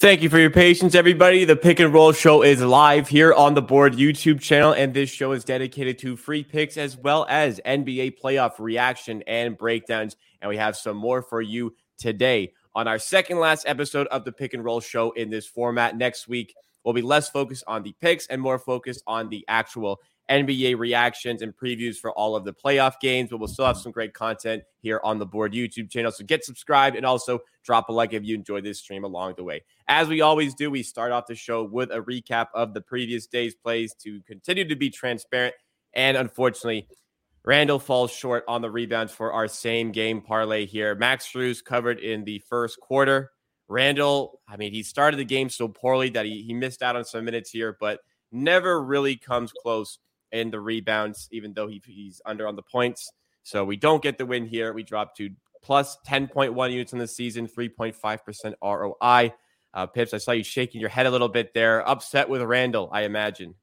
Thank you for your patience, everybody. The Pick and Roll Show is live here on the board YouTube channel, and this show is dedicated to free picks as well as NBA playoff reaction and breakdowns. And we have some more for you today on our second last episode of the Pick and Roll Show in this format. Next week, we'll be less focused on the picks and more focused on the actual NBA reactions and previews for all of the playoff games, but we'll still have some great content here on the board YouTube channel. So get subscribed and also drop a like if you enjoyed this stream along the way. As we always do, we start off the show with a recap of the previous day's plays to continue to be transparent. And unfortunately, Randle falls short on the rebounds for our same game parlay here. Max Strus covered in the first quarter. Randle, I mean, he started the game so poorly that he, he missed out on some minutes here, but never really comes close in the rebounds, even though he, he's under on the points. So we don't get the win here. We drop to plus 10.1 units in the season, 3.5% ROI. Uh, Pips, I saw you shaking your head a little bit there. Upset with Randle, I imagine.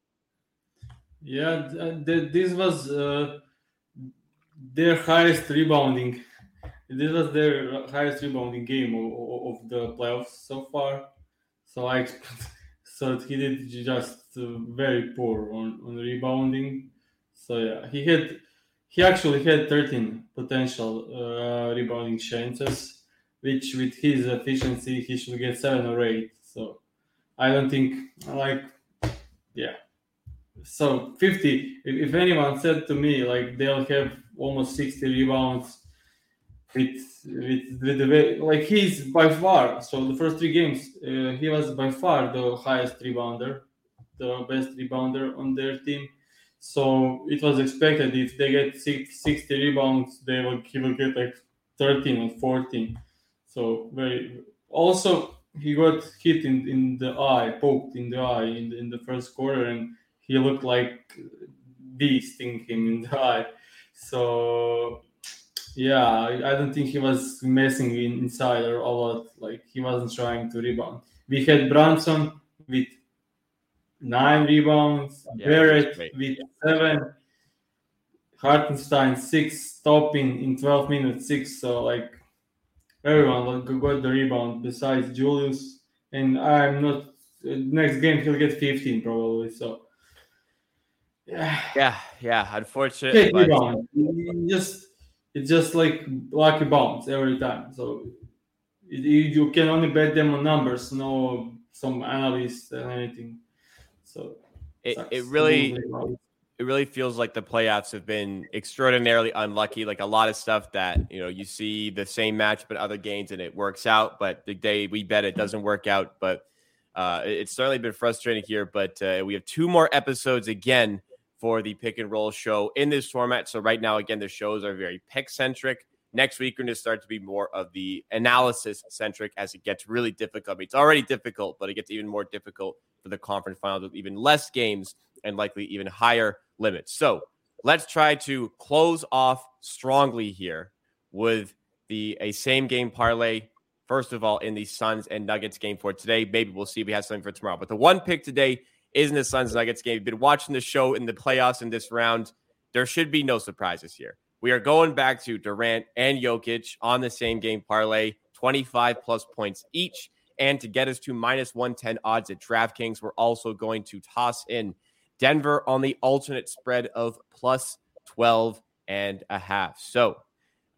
Yeah, this was uh, their highest rebounding. This was their highest rebounding game of, of the playoffs so far. So I so he did just uh, very poor on, on rebounding. So yeah, he had he actually had 13 potential uh, rebounding chances, which with his efficiency he should get seven or eight. So I don't think like yeah. So 50. If, if anyone said to me like they'll have almost 60 rebounds with with, with the way like he's by far so the first three games uh, he was by far the highest rebounder the best rebounder on their team so it was expected if they get six, 60 rebounds they will he will get like 13 or 14 so very also he got hit in, in the eye poked in the eye in the, in the first quarter and he looked like bee sting him in the eye so yeah, I, don't think he was messing in, inside or a lot. Like he wasn't trying to rebound. We had Brunson with nine rebounds, yeah, Barrett with seven, Hartenstein six, stopping in 12 minutes six. So like everyone got the rebound besides Julius. And I'm not next game he'll get 15 probably. So yeah, yeah, yeah. Unfortunately, but... just it's just like lucky bounce every time. So it, you can only bet them on numbers, no some analysts and anything. So it, it really it really feels like the playoffs have been extraordinarily unlucky. Like a lot of stuff that you know you see the same match but other games and it works out, but the day we bet it doesn't work out. But uh, it's certainly been frustrating here. But uh, we have two more episodes again for the pick and roll show in this format. So right now, again, the shows are very pick centric. Next week, we're going to start to be more of the analysis centric as it gets really difficult. I mean, it's already difficult, but it gets even more difficult for the conference finals with even less games and likely even higher limits. So let's try to close off strongly here with the a same game parlay. First of all, in the Suns and Nuggets game for today. Maybe we'll see if we have something for tomorrow. But the one pick today is in the Suns and Nuggets game. You've been watching the show in the playoffs in this round. There should be no surprises here. We are going back to Durant and Jokic on the same game parlay, 25 plus points each. And to get us to minus 110 odds at DraftKings, we're also going to toss in Denver on the alternate spread of plus 12 and a half. So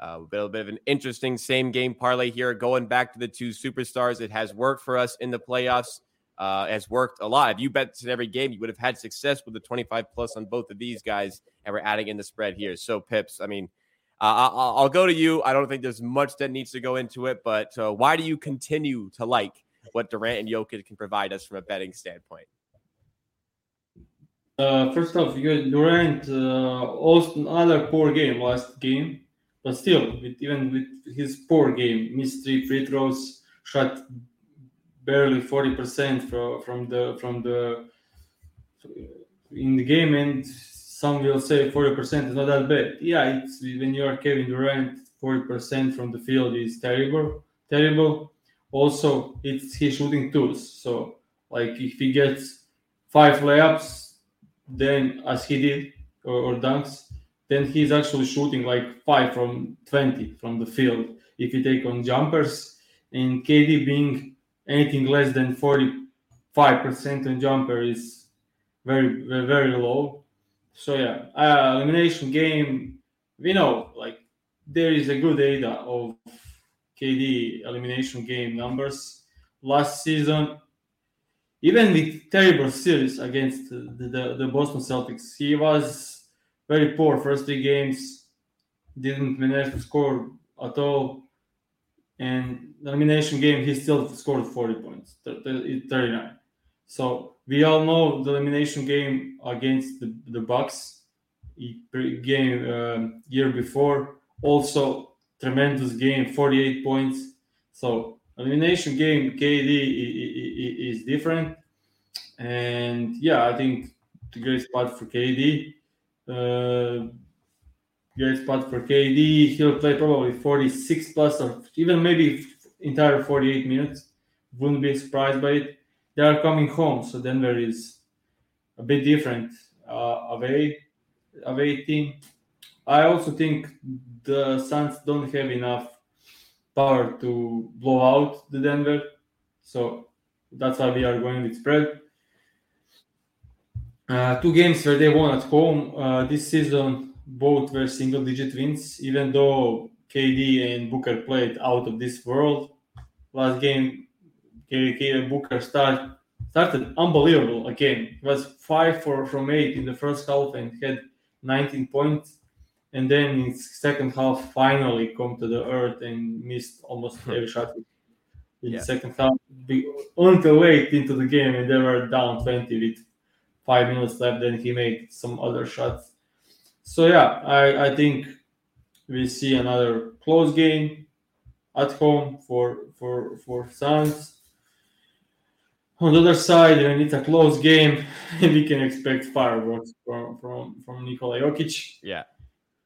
uh, a little bit of an interesting same game parlay here. Going back to the two superstars, it has worked for us in the playoffs uh, has worked a lot. If you bet every game, you would have had success with the 25 plus on both of these guys, and we're adding in the spread here. So, Pips, I mean, uh, I'll, go to you. I don't think there's much that needs to go into it, but uh, why do you continue to like what Durant and Jokic can provide us from a betting standpoint? Uh, first off, Durant uh, also another poor game last game, but still, with, even with his poor game, missed three free throws, shot barely forty percent from from the from the in the game, and some will say forty percent is not that bad. Yeah, it's when you are Kevin Durant, forty percent from the field is terrible, terrible. Also, it's his shooting tools. So, like if he gets five layups, then as he did or, or dunks, then he's actually shooting like five from 20 from the field if you take on jumpers and KD being anything less than 45% on jumper is very very, very low so yeah uh, elimination game we know like there is a good data of KD elimination game numbers last season even with terrible series against the, the, the Boston Celtics he was very poor first three games, didn't manage to score at all. And elimination game, he still scored 40 points, 39. So we all know the elimination game against the, the Bucks game uh, year before. Also tremendous game, 48 points. So elimination game, KD is different. And yeah, I think the great spot for KD uh, great spot for KD. He'll play probably 46 plus or even maybe entire 48 minutes. Wouldn't be surprised by it. They are coming home, so Denver is a bit different uh, away away team. I also think the Suns don't have enough power to blow out the Denver, so that's why we are going with spread. Uh, two games where they won at home uh, this season, both were single digit wins, even though KD and Booker played out of this world. Last game, KD Booker start, started unbelievable again. It was 5 4 from 8 in the first half and had 19 points. And then in second half, finally come to the earth and missed almost hmm. every shot in yeah. the second half until late into the game, and they were down 20 with five minutes left, then he made some other shots. So yeah, I, I think we see another close game at home for for for Suns. On the other side, when it's a close game, we can expect fireworks from from from Nikola Jokic. Yeah,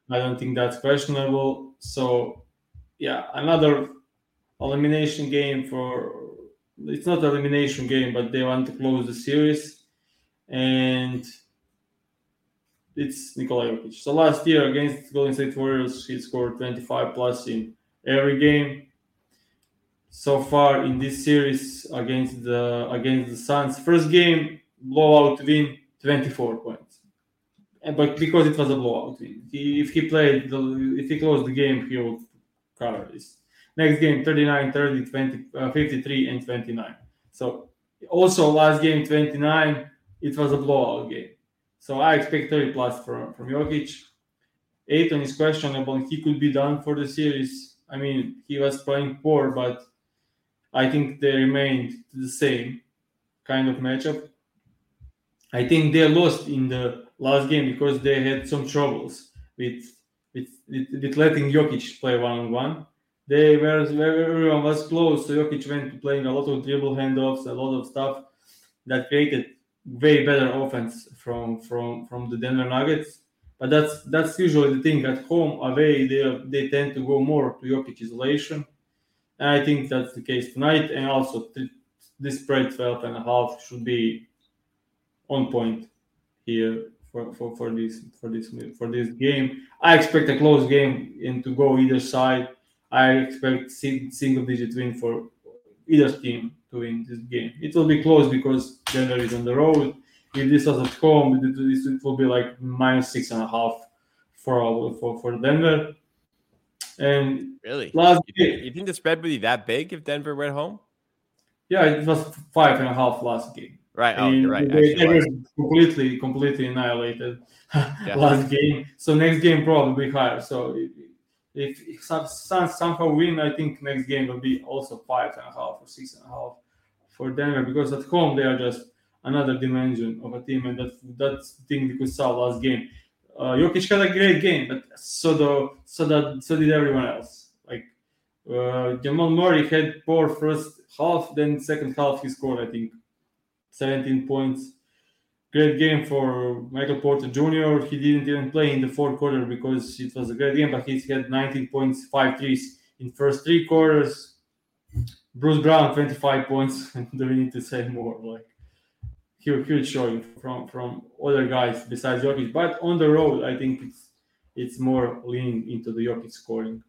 I don't think that's questionable. So yeah, another elimination game for it's not elimination game, but they want to close the series and it's Nikola Jokic. So last year against Golden State Warriors, he scored 25 plus in every game. So far in this series against the against the Suns, first game blowout win, 24 points. And, but because it was a blowout win, he, if he played, the, if he closed the game, he would cover this. Next game, 39, 30, 20, uh, 53, and 29. So also last game, 29 it was a blowout game. So I expect 30 plus from, from Jokic. Ayton is questionable. He could be done for the series. I mean, he was playing poor, but I think they remained the same kind of matchup. I think they lost in the last game because they had some troubles with with, with, with letting Jokic play one on one. They were everyone was close, so Jokic went to playing a lot of dribble handoffs, a lot of stuff that created way better offense from from from the Denver Nuggets. But that's that's usually the thing. At home, away, they they tend to go more to Jokic isolation, and I think that's the case tonight. And also, this spread 12 and a half should be on point here for, for, for this for this for this game. I expect a close game and to go either side. I expect single digit win for either team to win this game. It will be close because Denver is on the road. If this was at home, it, it will be like minus six and a half for for, for Denver. And really, last you think, you think the spread would be that big if Denver went home? Yeah, it was five and a half last game. Right. Oh, you're right. They, they completely, completely annihilated yeah. last game. So next game probably be higher. So if, Suns somehow win, I think next game will be also five and a half or six and a half for Denver because at home they are just another dimension of a team, and that that's the thing we could saw last game. uh, Jokic had a great game, but so the so that so did everyone else. Like uh, Jamal Murray had poor first half, then second half he scored I think 17 points. Great game for Michael Porter Jr. He didn't even play in the fourth quarter because it was a great game, but he had 19 points, five threes in first three quarters. Bruce Brown 25 points. Do we need to say more? Like huge, huge showing from from other guys besides Jokic. But on the road, I think it's it's more leaning into the Jokic scoring.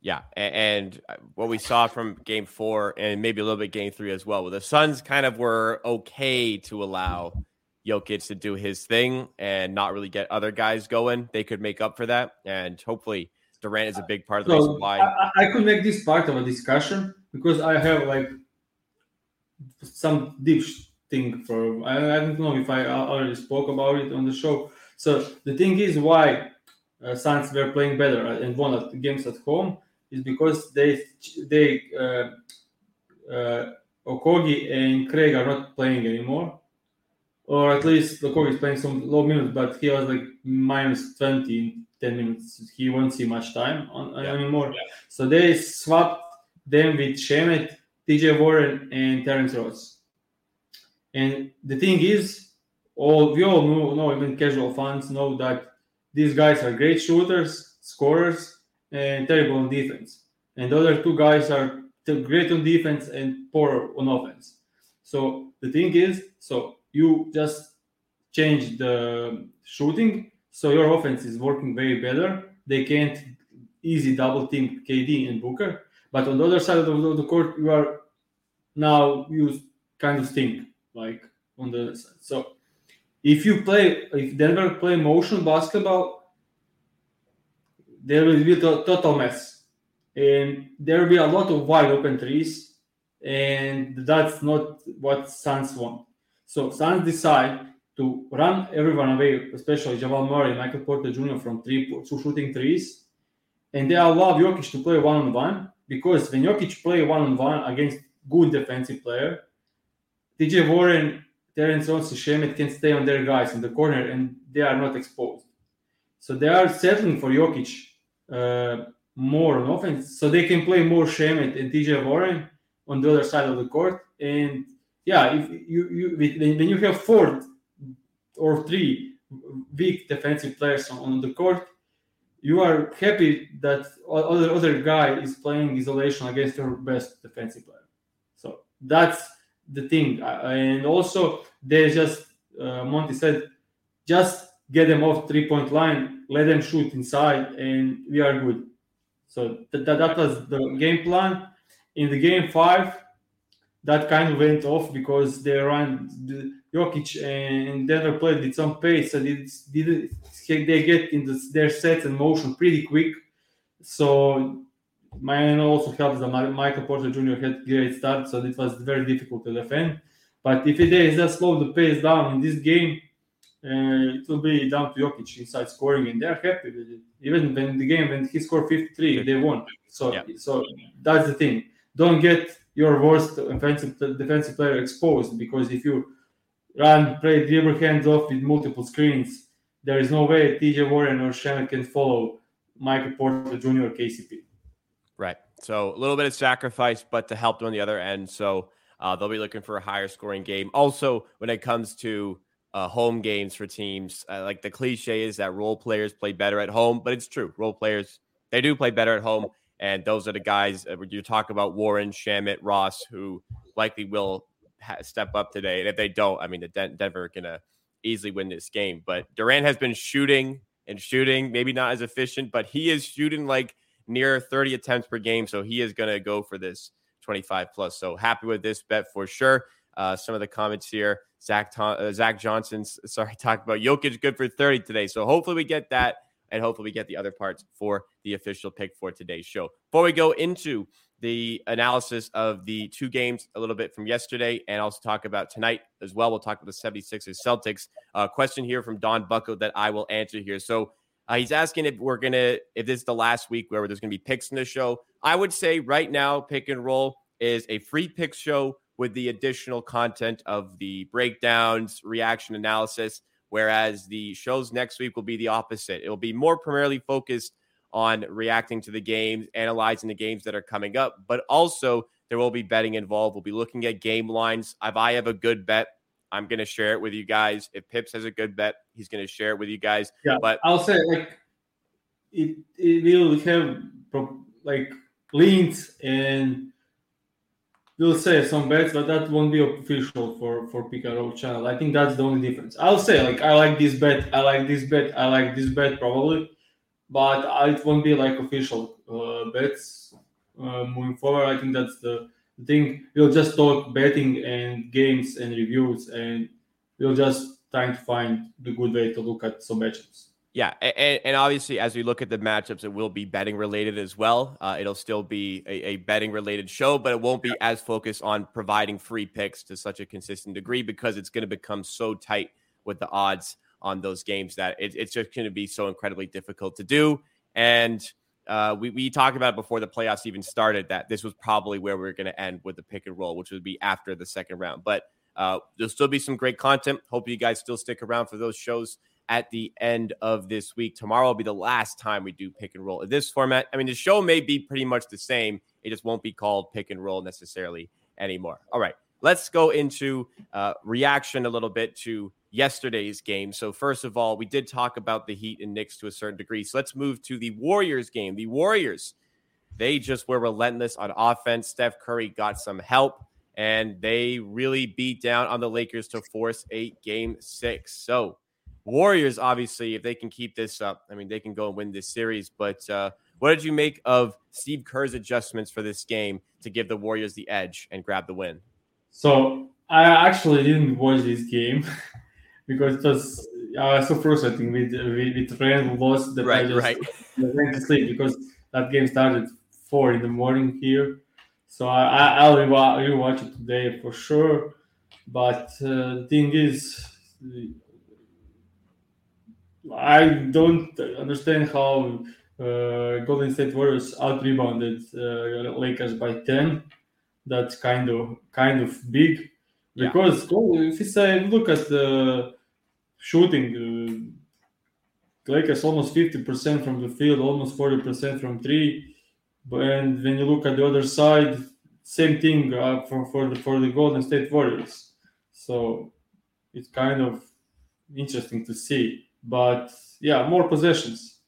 Yeah, and what we saw from Game Four and maybe a little bit Game Three as well, where the Suns kind of were okay to allow Jokic to do his thing and not really get other guys going. They could make up for that, and hopefully Durant is a big part of the so reason why. I, I could make this part of a discussion because I have like some deep thing for I, I don't know if I already spoke about it on the show. So the thing is why uh, Suns were playing better and won at games at home is because they they uh, uh, Okogie and Craig are not playing anymore, or at least Okogie is playing some low minutes, but he was like minus twenty in ten minutes. He won't see much time on, yeah. anymore. Yeah. So they swapped them with Shamet, TJ Warren, and Terrence Ross. And the thing is, all we all know, know, even casual fans know that these guys are great shooters, scorers, and terrible on defense. And the other two guys are great on defense and poor on offense. So the thing is, so you just change the shooting, so your offense is working very better. They can't easy double team KD and Booker, but on the other side of the, court, you are now you kind of stink like on the side. So if you play, if Denver play motion basketball, there will be a total mess, and there will be a lot of wide open trees, and that's not what Suns want. So Suns decide to run everyone away, especially Jamal Murray, and Michael Porter Jr. from three to shooting threes, and they allow Jokic to play one on one because when Jokic play one on one against good defensive player, TJ Warren, Terrence Ross, Shamet can stay on their guys in the corner and they are not exposed. So they are settling for Jokic uh, more on offense, so they can play more Shamet and TJ Warren on the other side of the court. And yeah, if you, you when you have four or three weak defensive players on the court, you are happy that other other guy is playing isolation against your best defensive player. So that's the thing, and also they just uh, Monty said, just get them off three point line, let them shoot inside, and we are good. So that, that was the game plan. In the game five, that kind of went off because they ran the Jokic and Denver played with some pace and it did they get into their sets and motion pretty quick. So mine also helps that Michael Porter Jr. had great start, so it was very difficult to defend. But if they just slow the pace down in this game, uh, it will be down to Jokic inside scoring, and they're happy with it. Even when the game when he scored 53, they won. So yeah. so that's the thing. Don't get your worst offensive defensive player exposed because if you run play dribble hands off with multiple screens, there is no way TJ Warren or Shannon can follow Michael Porter Jr. or KCP. Right. So a little bit of sacrifice, but to help them on the other end. So uh, they'll be looking for a higher scoring game. Also, when it comes to uh, home games for teams, uh, like the cliche is that role players play better at home, but it's true. Role players they do play better at home, and those are the guys uh, you talk about Warren, Shamet, Ross, who likely will ha- step up today. And if they don't, I mean, the Den- Denver gonna easily win this game. But Durant has been shooting and shooting, maybe not as efficient, but he is shooting like near 30 attempts per game. So he is going to go for this 25 plus. So happy with this bet for sure. Uh, some of the comments here. Zach uh, Zach Johnson, sorry, talked about Jokic good for 30 today. So hopefully we get that, and hopefully we get the other parts for the official pick for today's show. Before we go into the analysis of the two games a little bit from yesterday and also talk about tonight as well. We'll talk about the 76ers Celtics. Uh, question here from Don Bucko that I will answer here. So uh, he's asking if we're going to, if this is the last week where there's going to be picks in the show. I would say right now, pick and roll is a free picks show with the additional content of the breakdowns, reaction analysis. Whereas the shows next week will be the opposite. It will be more primarily focused on reacting to the games, analyzing the games that are coming up, but also there will be betting involved. We'll be looking at game lines. If I have a good bet, I'm going to share it with you guys. If Pips has a good bet, he's going to share it with you guys. Yeah, but I'll say like it, it will have like links and we'll say some bets, but that won't be official for for Roll channel. I think that's the only difference. I'll say like I like this bet, I like this bet, I like this bet probably, but it won't be like official uh, bets uh, moving forward. I think that's the thing. We'll just talk betting and games and reviews, and we'll just trying to find the good way to look at some matchups. Yeah, and, and, obviously, as we look at the matchups, it will be betting related as well. Uh, it'll still be a, a, betting related show, but it won't be as focused on providing free picks to such a consistent degree because it's going to become so tight with the odds on those games that it, it's just going to be so incredibly difficult to do. And uh, we, we talked about before the playoffs even started that this was probably where we are going to end with the pick and roll, which would be after the second round. But uh, there'll still be some great content. Hope you guys still stick around for those shows at the end of this week. Tomorrow will be the last time we do pick and roll in this format. I mean, the show may be pretty much the same. It just won't be called pick and roll necessarily anymore. All right, let's go into uh, reaction a little bit to yesterday's game. So, first of all, we did talk about the Heat and Knicks to a certain degree. So, let's move to the Warriors game. The Warriors, they just were relentless on offense. Steph Curry got some help and they really beat down on the Lakers to force a game six. So, Warriors, obviously, if they can keep this up, I mean, they can go and win this series. But uh, what did you make of Steve Kerr's adjustments for this game to give the Warriors the edge and grab the win? So I actually didn't watch this game because it was uh, so frustrating with with, with Rand lost that right, I just right. went to sleep because that game started four in the morning here. So I, I'll rewatch it today for sure. But uh, the thing is, I don't understand how uh, Golden State Warriors out rebounded uh, Lakers by ten. That's kind of kind of big because yeah. if you say look at the shooting, uh, Lakers almost fifty percent from the field, almost forty percent from three. And when you look at the other side, same thing uh, for for the for the Golden State Warriors. So it's kind of interesting to see but yeah, more possessions,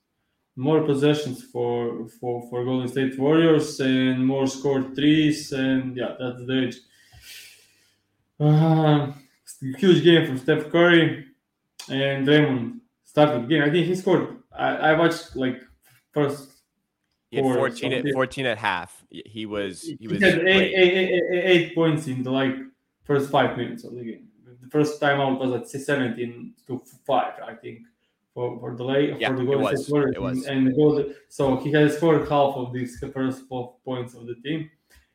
more possessions for for for Golden State Warriors and more scored threes, and yeah, that's the edge. Uh, huge game from Steph Curry and Draymond started the game. I think he scored. I, I watched like first. He had 14 at 14 at half. He was he was he had eight, eight, eight, eight points in the like first five minutes of the game the first time out was at 17 to 5, I think, for, for the lay yeah, for the Golden State Warriors. It was. And, and goal, so he has scored half of these first four points of the team,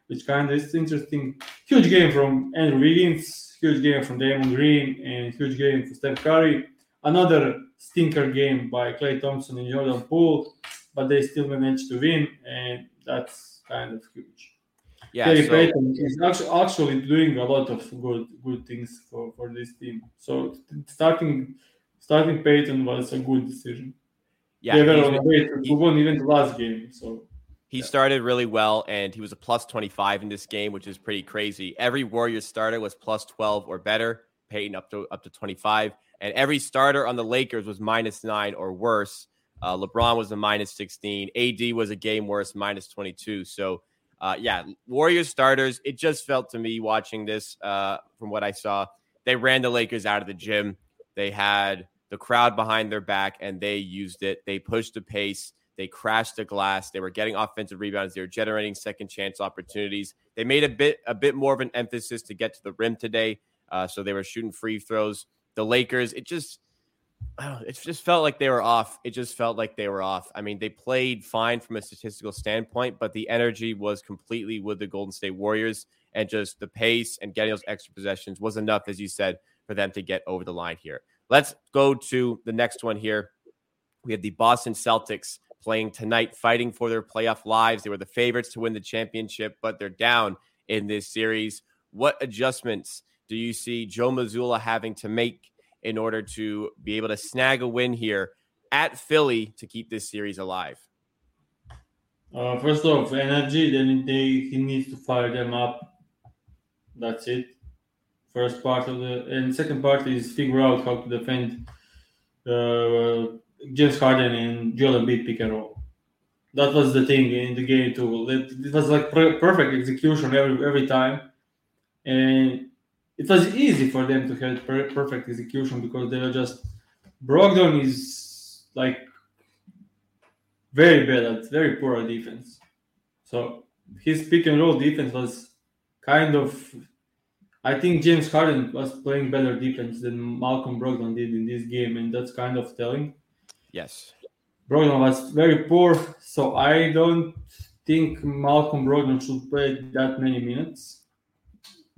which kind of is interesting. Huge game from Andrew Wiggins, huge game from Draymond Green, and huge game for Steph Curry. Another stinker game by Klay Thompson and Jordan Poole, but they still managed to win, and that's kind of huge. Yeah, Gary so, Payton is actually, actually doing a lot of good good things for, for this team. So starting starting Payton was a good decision. Yeah, they were on the way to won even the last game. So he yeah. started really well, and he was a plus 25 in this game, which is pretty crazy. Every Warriors starter was plus 12 or better. Payton up to up to 25, and every starter on the Lakers was minus nine or worse. Uh, LeBron was a minus 16. AD was a game worse, minus 22. So uh, yeah, Warriors starters. It just felt to me watching this, uh, from what I saw, they ran the Lakers out of the gym. They had the crowd behind their back, and they used it. They pushed the pace. They crashed the glass. They were getting offensive rebounds. They were generating second chance opportunities. They made a bit a bit more of an emphasis to get to the rim today. Uh, so they were shooting free throws. The Lakers, it just it just felt like they were off. It just felt like they were off. I mean, they played fine from a statistical standpoint, but the energy was completely with the Golden State Warriors, and just the pace and getting those extra possessions was enough, as you said, for them to get over the line here. Let's go to the next one here. We have the Boston Celtics playing tonight, fighting for their playoff lives. They were the favorites to win the championship, but they're down in this series. What adjustments do you see Joe Mazzulla having to make in order to be able to snag a win here at Philly to keep this series alive? Uh, first off, energy. Then they he needs to fire them up. That's it. First part of the and second part is figure out how to defend uh, James Harden and Joel Embiid pick and roll. That was the thing in the game too. It was like perfect execution every every time, and it was easy for them to have perfect execution because they were just Brogdon is like very bad at very poor defense. So his pick and roll defense was kind of I think James Harden was playing better defense than Malcolm Brogdon did in this game, and that's kind of telling. Yes. Brogdon was very poor, so I don't think Malcolm Brogdon should play that many minutes.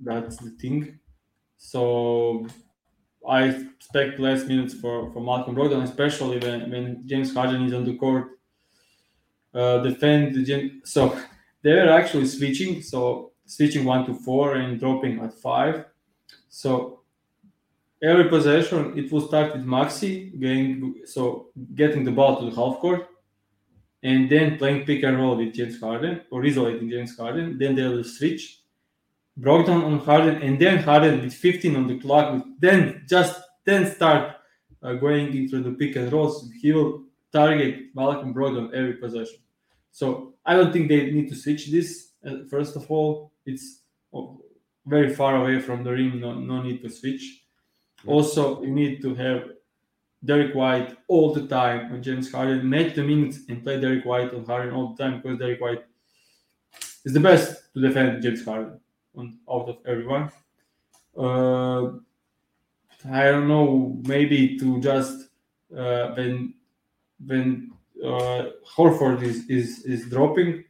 That's the thing. So I expect less minutes for, for Malcolm Brogdon, especially when, when James Harden is on the court. Uh, defend the so they're actually switching. So switching one to four and dropping at five. So every possession it will start with Maxey getting so getting the ball to the half court and then playing pick and roll with James Harden or isolating James Harden. Then they will switch. Brogdon on Harden and then Harden with 15 on the clock. Then just then start uh, going into the pick and rolls. He will target Malcolm Brogdon every possession. So I don't think they need to switch this. Uh, first of all, it's oh, very far away from the rim. No, no need to switch. Also, you need to have Derek White all the time on James Harden. Make the minutes and play Derek White on Harden all the time because Derek White is the best to defend James Harden out of everyone. Uh, I don't know, maybe to just uh, when when uh, Horford is, is is dropping,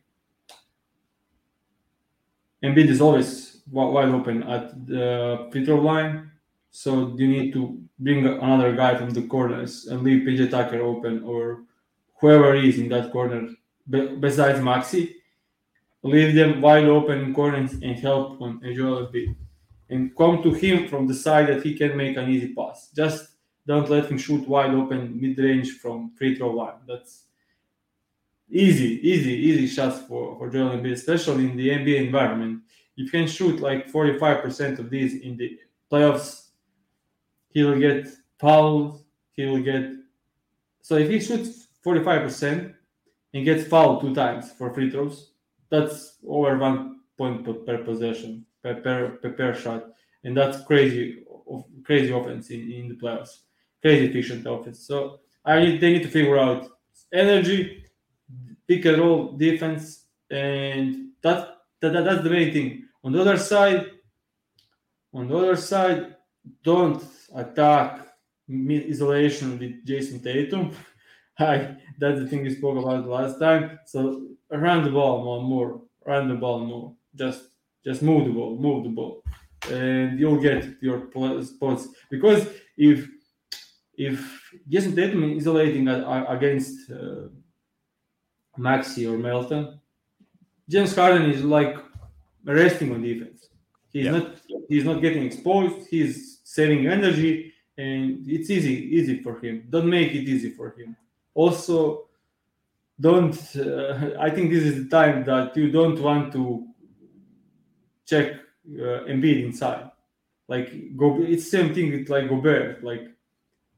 Embiid is always wide open at the throw line. So you need to bring another guy from the corners and leave PJ Tucker open or whoever is in that corner besides Maxey. Leave them wide open corners and help on Joel Embiid. And come to him from the side that he can make an easy pass. Just don't let him shoot wide open mid range from free throw line. That's easy, easy, easy shots for, for Joel Embiid, especially in the NBA environment. If you can shoot like 45% of these in the playoffs, he'll get fouled, he'll get so if he shoots 45% and gets fouled two times for free throws, that's over one point per, possession, per, per, per, shot. And that's crazy of crazy offense in, in the playoffs. Crazy efficient offense. So I need they need to figure out energy pick and roll defense, and that, that, that that's the main thing. On the other side, on the other side, don't attack isolation with Jayson Tatum. Hi, that's the thing we spoke about last time. So run the ball more, more, run the ball more. Just just move the ball, move the ball, and you'll get your spots. Because if if Jayson Tatum is isolating against uh, Maxey or Melton. James Harden is like resting on defense. He's yeah. not he's not getting exposed. He's saving energy, and it's easy easy for him. Don't make it easy for him. Also, don't. Uh, I think this is the time that you don't want to check uh, Embiid inside. Like go, it's same thing with like Gobert. Like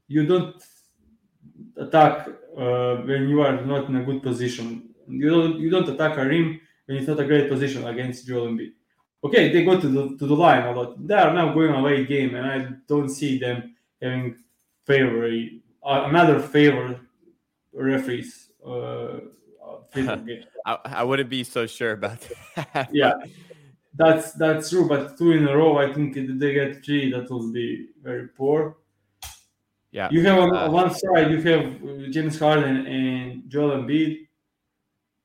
you don't attack uh, when you are not in a good position. You don't you don't attack a rim when it's not a great position against Joel Embiid. Okay, they go to the to the line a lot. They are now going away game, and I don't see them having favor uh, another favor referees. Uh, I, I wouldn't be so sure about that. yeah, that's that's true. But two in a row, I think if they get three, that will be very poor. Yeah. You have on uh, one side, you have James Harden and Joel Embiid,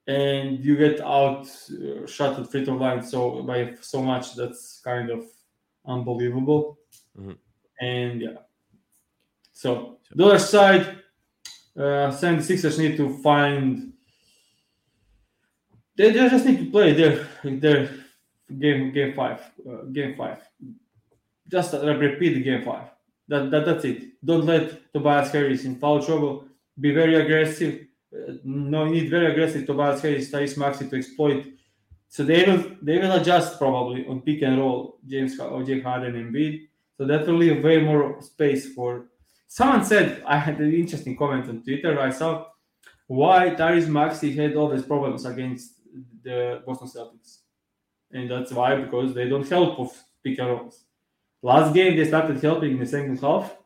and you get out uh, shot at free throw line so by so much that's kind of unbelievable. Mm-hmm. And yeah. So the other side, uh, 76ers need to find. They, just need to play their their game game five uh, game five. Just repeat game five That, that that's it. Don't let Tobias Harris in foul trouble. Be very aggressive. Uh, no need very aggressive Tobias Harris, Tyrese Maxey to exploit. So they will they will adjust probably on pick and roll James or Jake Harden and Embiid. So that will leave way more space for. Someone said I had an interesting comment on Twitter. I saw why Tyrese Maxey had all these problems against the Boston Celtics, and that's why because they don't help of pick and rolls. Last game they started helping in the second half.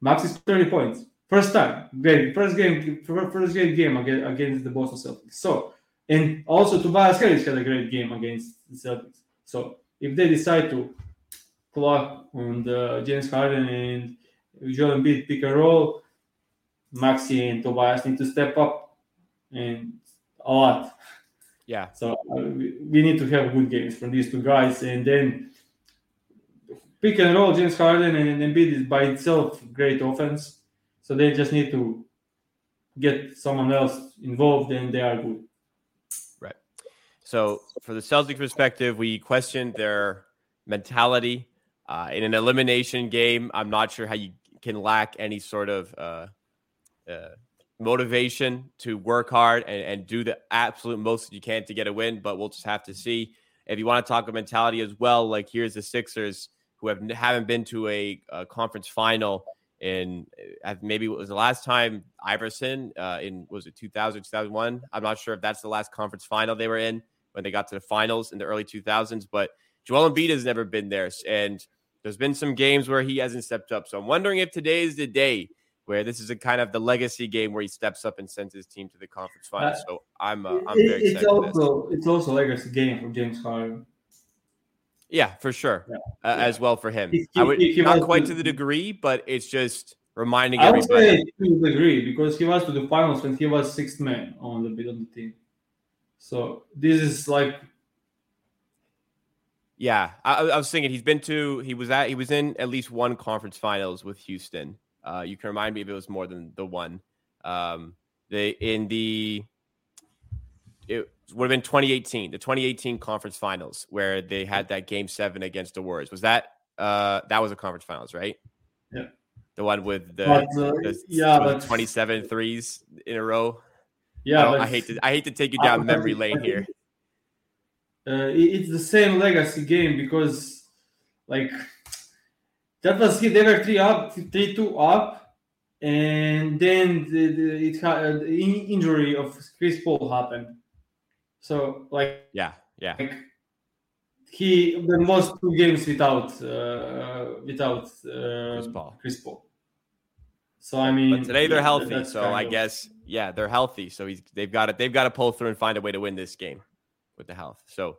Max is 30 points. First time, great. First game, first great game against the Boston Celtics. So, and also Tobias Harris had a great game against the Celtics. So, if they decide to clock on the James Harden and Joel Embiid pick and roll, Maxey and Tobias need to step up and a lot. Yeah. So uh, we, we need to have good games from these two guys, and then pick and roll James Harden and Embiid is by itself great offense. So they just need to get someone else involved and they are good. Right. So for the Celtics perspective, we questioned their mentality uh, in an elimination game. I'm not sure how you can lack any sort of uh, uh, motivation to work hard and, and do the absolute most you can to get a win, but we'll just have to see. If you want to talk about mentality as well, like here's the Sixers who have haven't been to a, a conference final in uh, maybe it was the last time Iverson uh, in was it 2000 2001 I'm not sure if that's the last conference final they were in when they got to the finals in the early 2000s but Joel Embiid has never been there and there's been some games where he hasn't stepped up so I'm wondering if today is the day where this is a kind of the legacy game where he steps up and sends his team to the conference finals uh, so I'm uh, I'm very it's also it's also a legacy game for James Harden yeah, for sure. Yeah. Uh, yeah. As well for him. He, I would he, not quite to the degree, but it's just reminding I would everybody. say to the degree because he was to the finals when he was sixth man on the on the team. So this is like. Yeah, I, I, was thinking he's been to he was at he was in at least one conference finals with Houston. Uh, you can remind me if it was more than the one. Um, they in the it would have been 2018, the 2018 conference finals where they had that game seven against the Warriors. Was that uh that was a conference finals, right? Yeah. The one with the, but, uh, the yeah, but, 27 threes in a row. Yeah, I, I hate to I hate to take you down memory lane here. Uh, it's the same legacy game because like that was he. they were three up, three two up, and then the, the, it had uh, the injury of Chris Paul happened so like yeah, yeah. Like, he the most two games without uh, without uh, Chris Paul. Chris Paul. So I mean, but today they're healthy. So I of... guess yeah, they're healthy. So he's they've got it. They've got to pull through and find a way to win this game with the health. So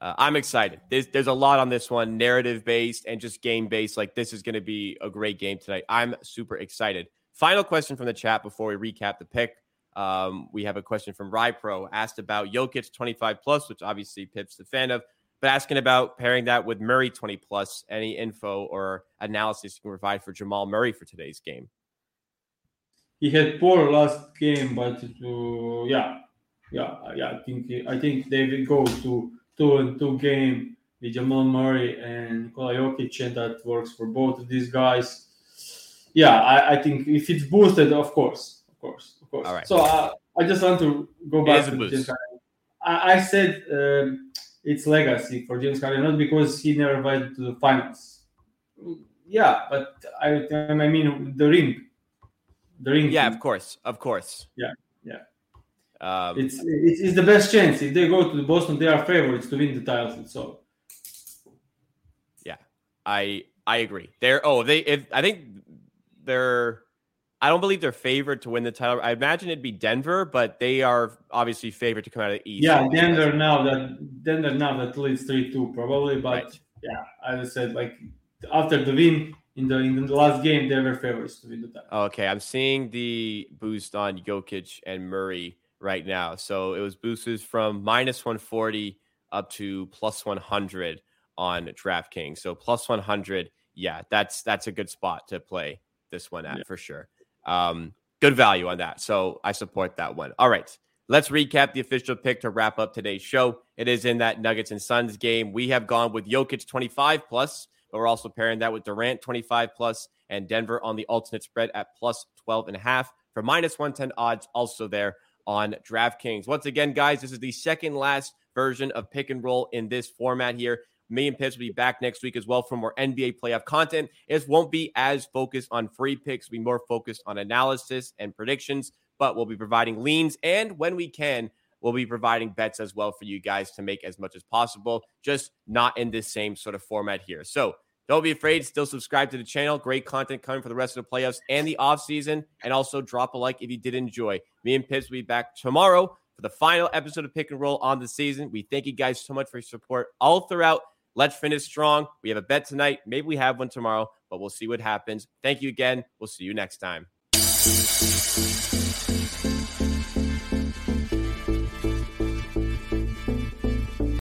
uh, I'm excited. There's there's a lot on this one, narrative based and just game based. Like this is going to be a great game tonight. I'm super excited. Final question from the chat before we recap the pick. Um, we have a question from Rypro asked about Jokic 25 plus, which obviously Pip's the fan of, but asking about pairing that with Murray 20 plus. Any info or analysis you can provide for Jamal Murray for today's game? He had poor last game, but uh, yeah, yeah, yeah. I think I think they will go to two and two game with Jamal Murray and Nikola Jokic, and that works for both of these guys. Yeah, I, I think if it's boosted, of course, of course of course. All right. So uh, I just want to go back to James Harden. I, I said um, it's legacy for James Harden, not because he never went to the finals. Yeah, but I, I mean the ring, the ring. Yeah, of course, of course. Yeah, yeah. Um, it's, it's it's the best chance if they go to the Boston. They are favorites to win the title. So. Yeah, I I agree. They're oh they if I think they're I don't believe they're favored to win the title. I imagine it'd be Denver, but they are obviously favored to come out of the East. Yeah, Denver now that Denver now that leads three two probably, but right. yeah, as I said, like after the win in the in the last game, they were favorites to win the title. Okay, I'm seeing the boost on Jokic and Murray right now. So it was boosted from minus 140 up to plus 100 on DraftKings. So plus 100, yeah, that's that's a good spot to play this one at yeah. for sure. Um, good value on that. So I support that one. All right. Let's recap the official pick to wrap up today's show. It is in that Nuggets and Suns game. We have gone with Jokic 25 plus, but we're also pairing that with Durant 25 plus and Denver on the alternate spread at plus 12 and a half for minus 110 odds, also there on DraftKings. Once again, guys, this is the second last version of pick and roll in this format here. Me and Pips will be back next week as well for more NBA playoff content. It won't be as focused on free picks, be more focused on analysis and predictions, but we'll be providing leans and when we can, we'll be providing bets as well for you guys to make as much as possible, just not in this same sort of format here. So don't be afraid. Still subscribe to the channel. Great content coming for the rest of the playoffs and the offseason. And also drop a like if you did enjoy. Me and Pips will be back tomorrow for the final episode of Pick and Roll on the season. We thank you guys so much for your support all throughout. Let's finish strong. We have a bet tonight. Maybe we have one tomorrow, but we'll see what happens. Thank you again. We'll see you next time.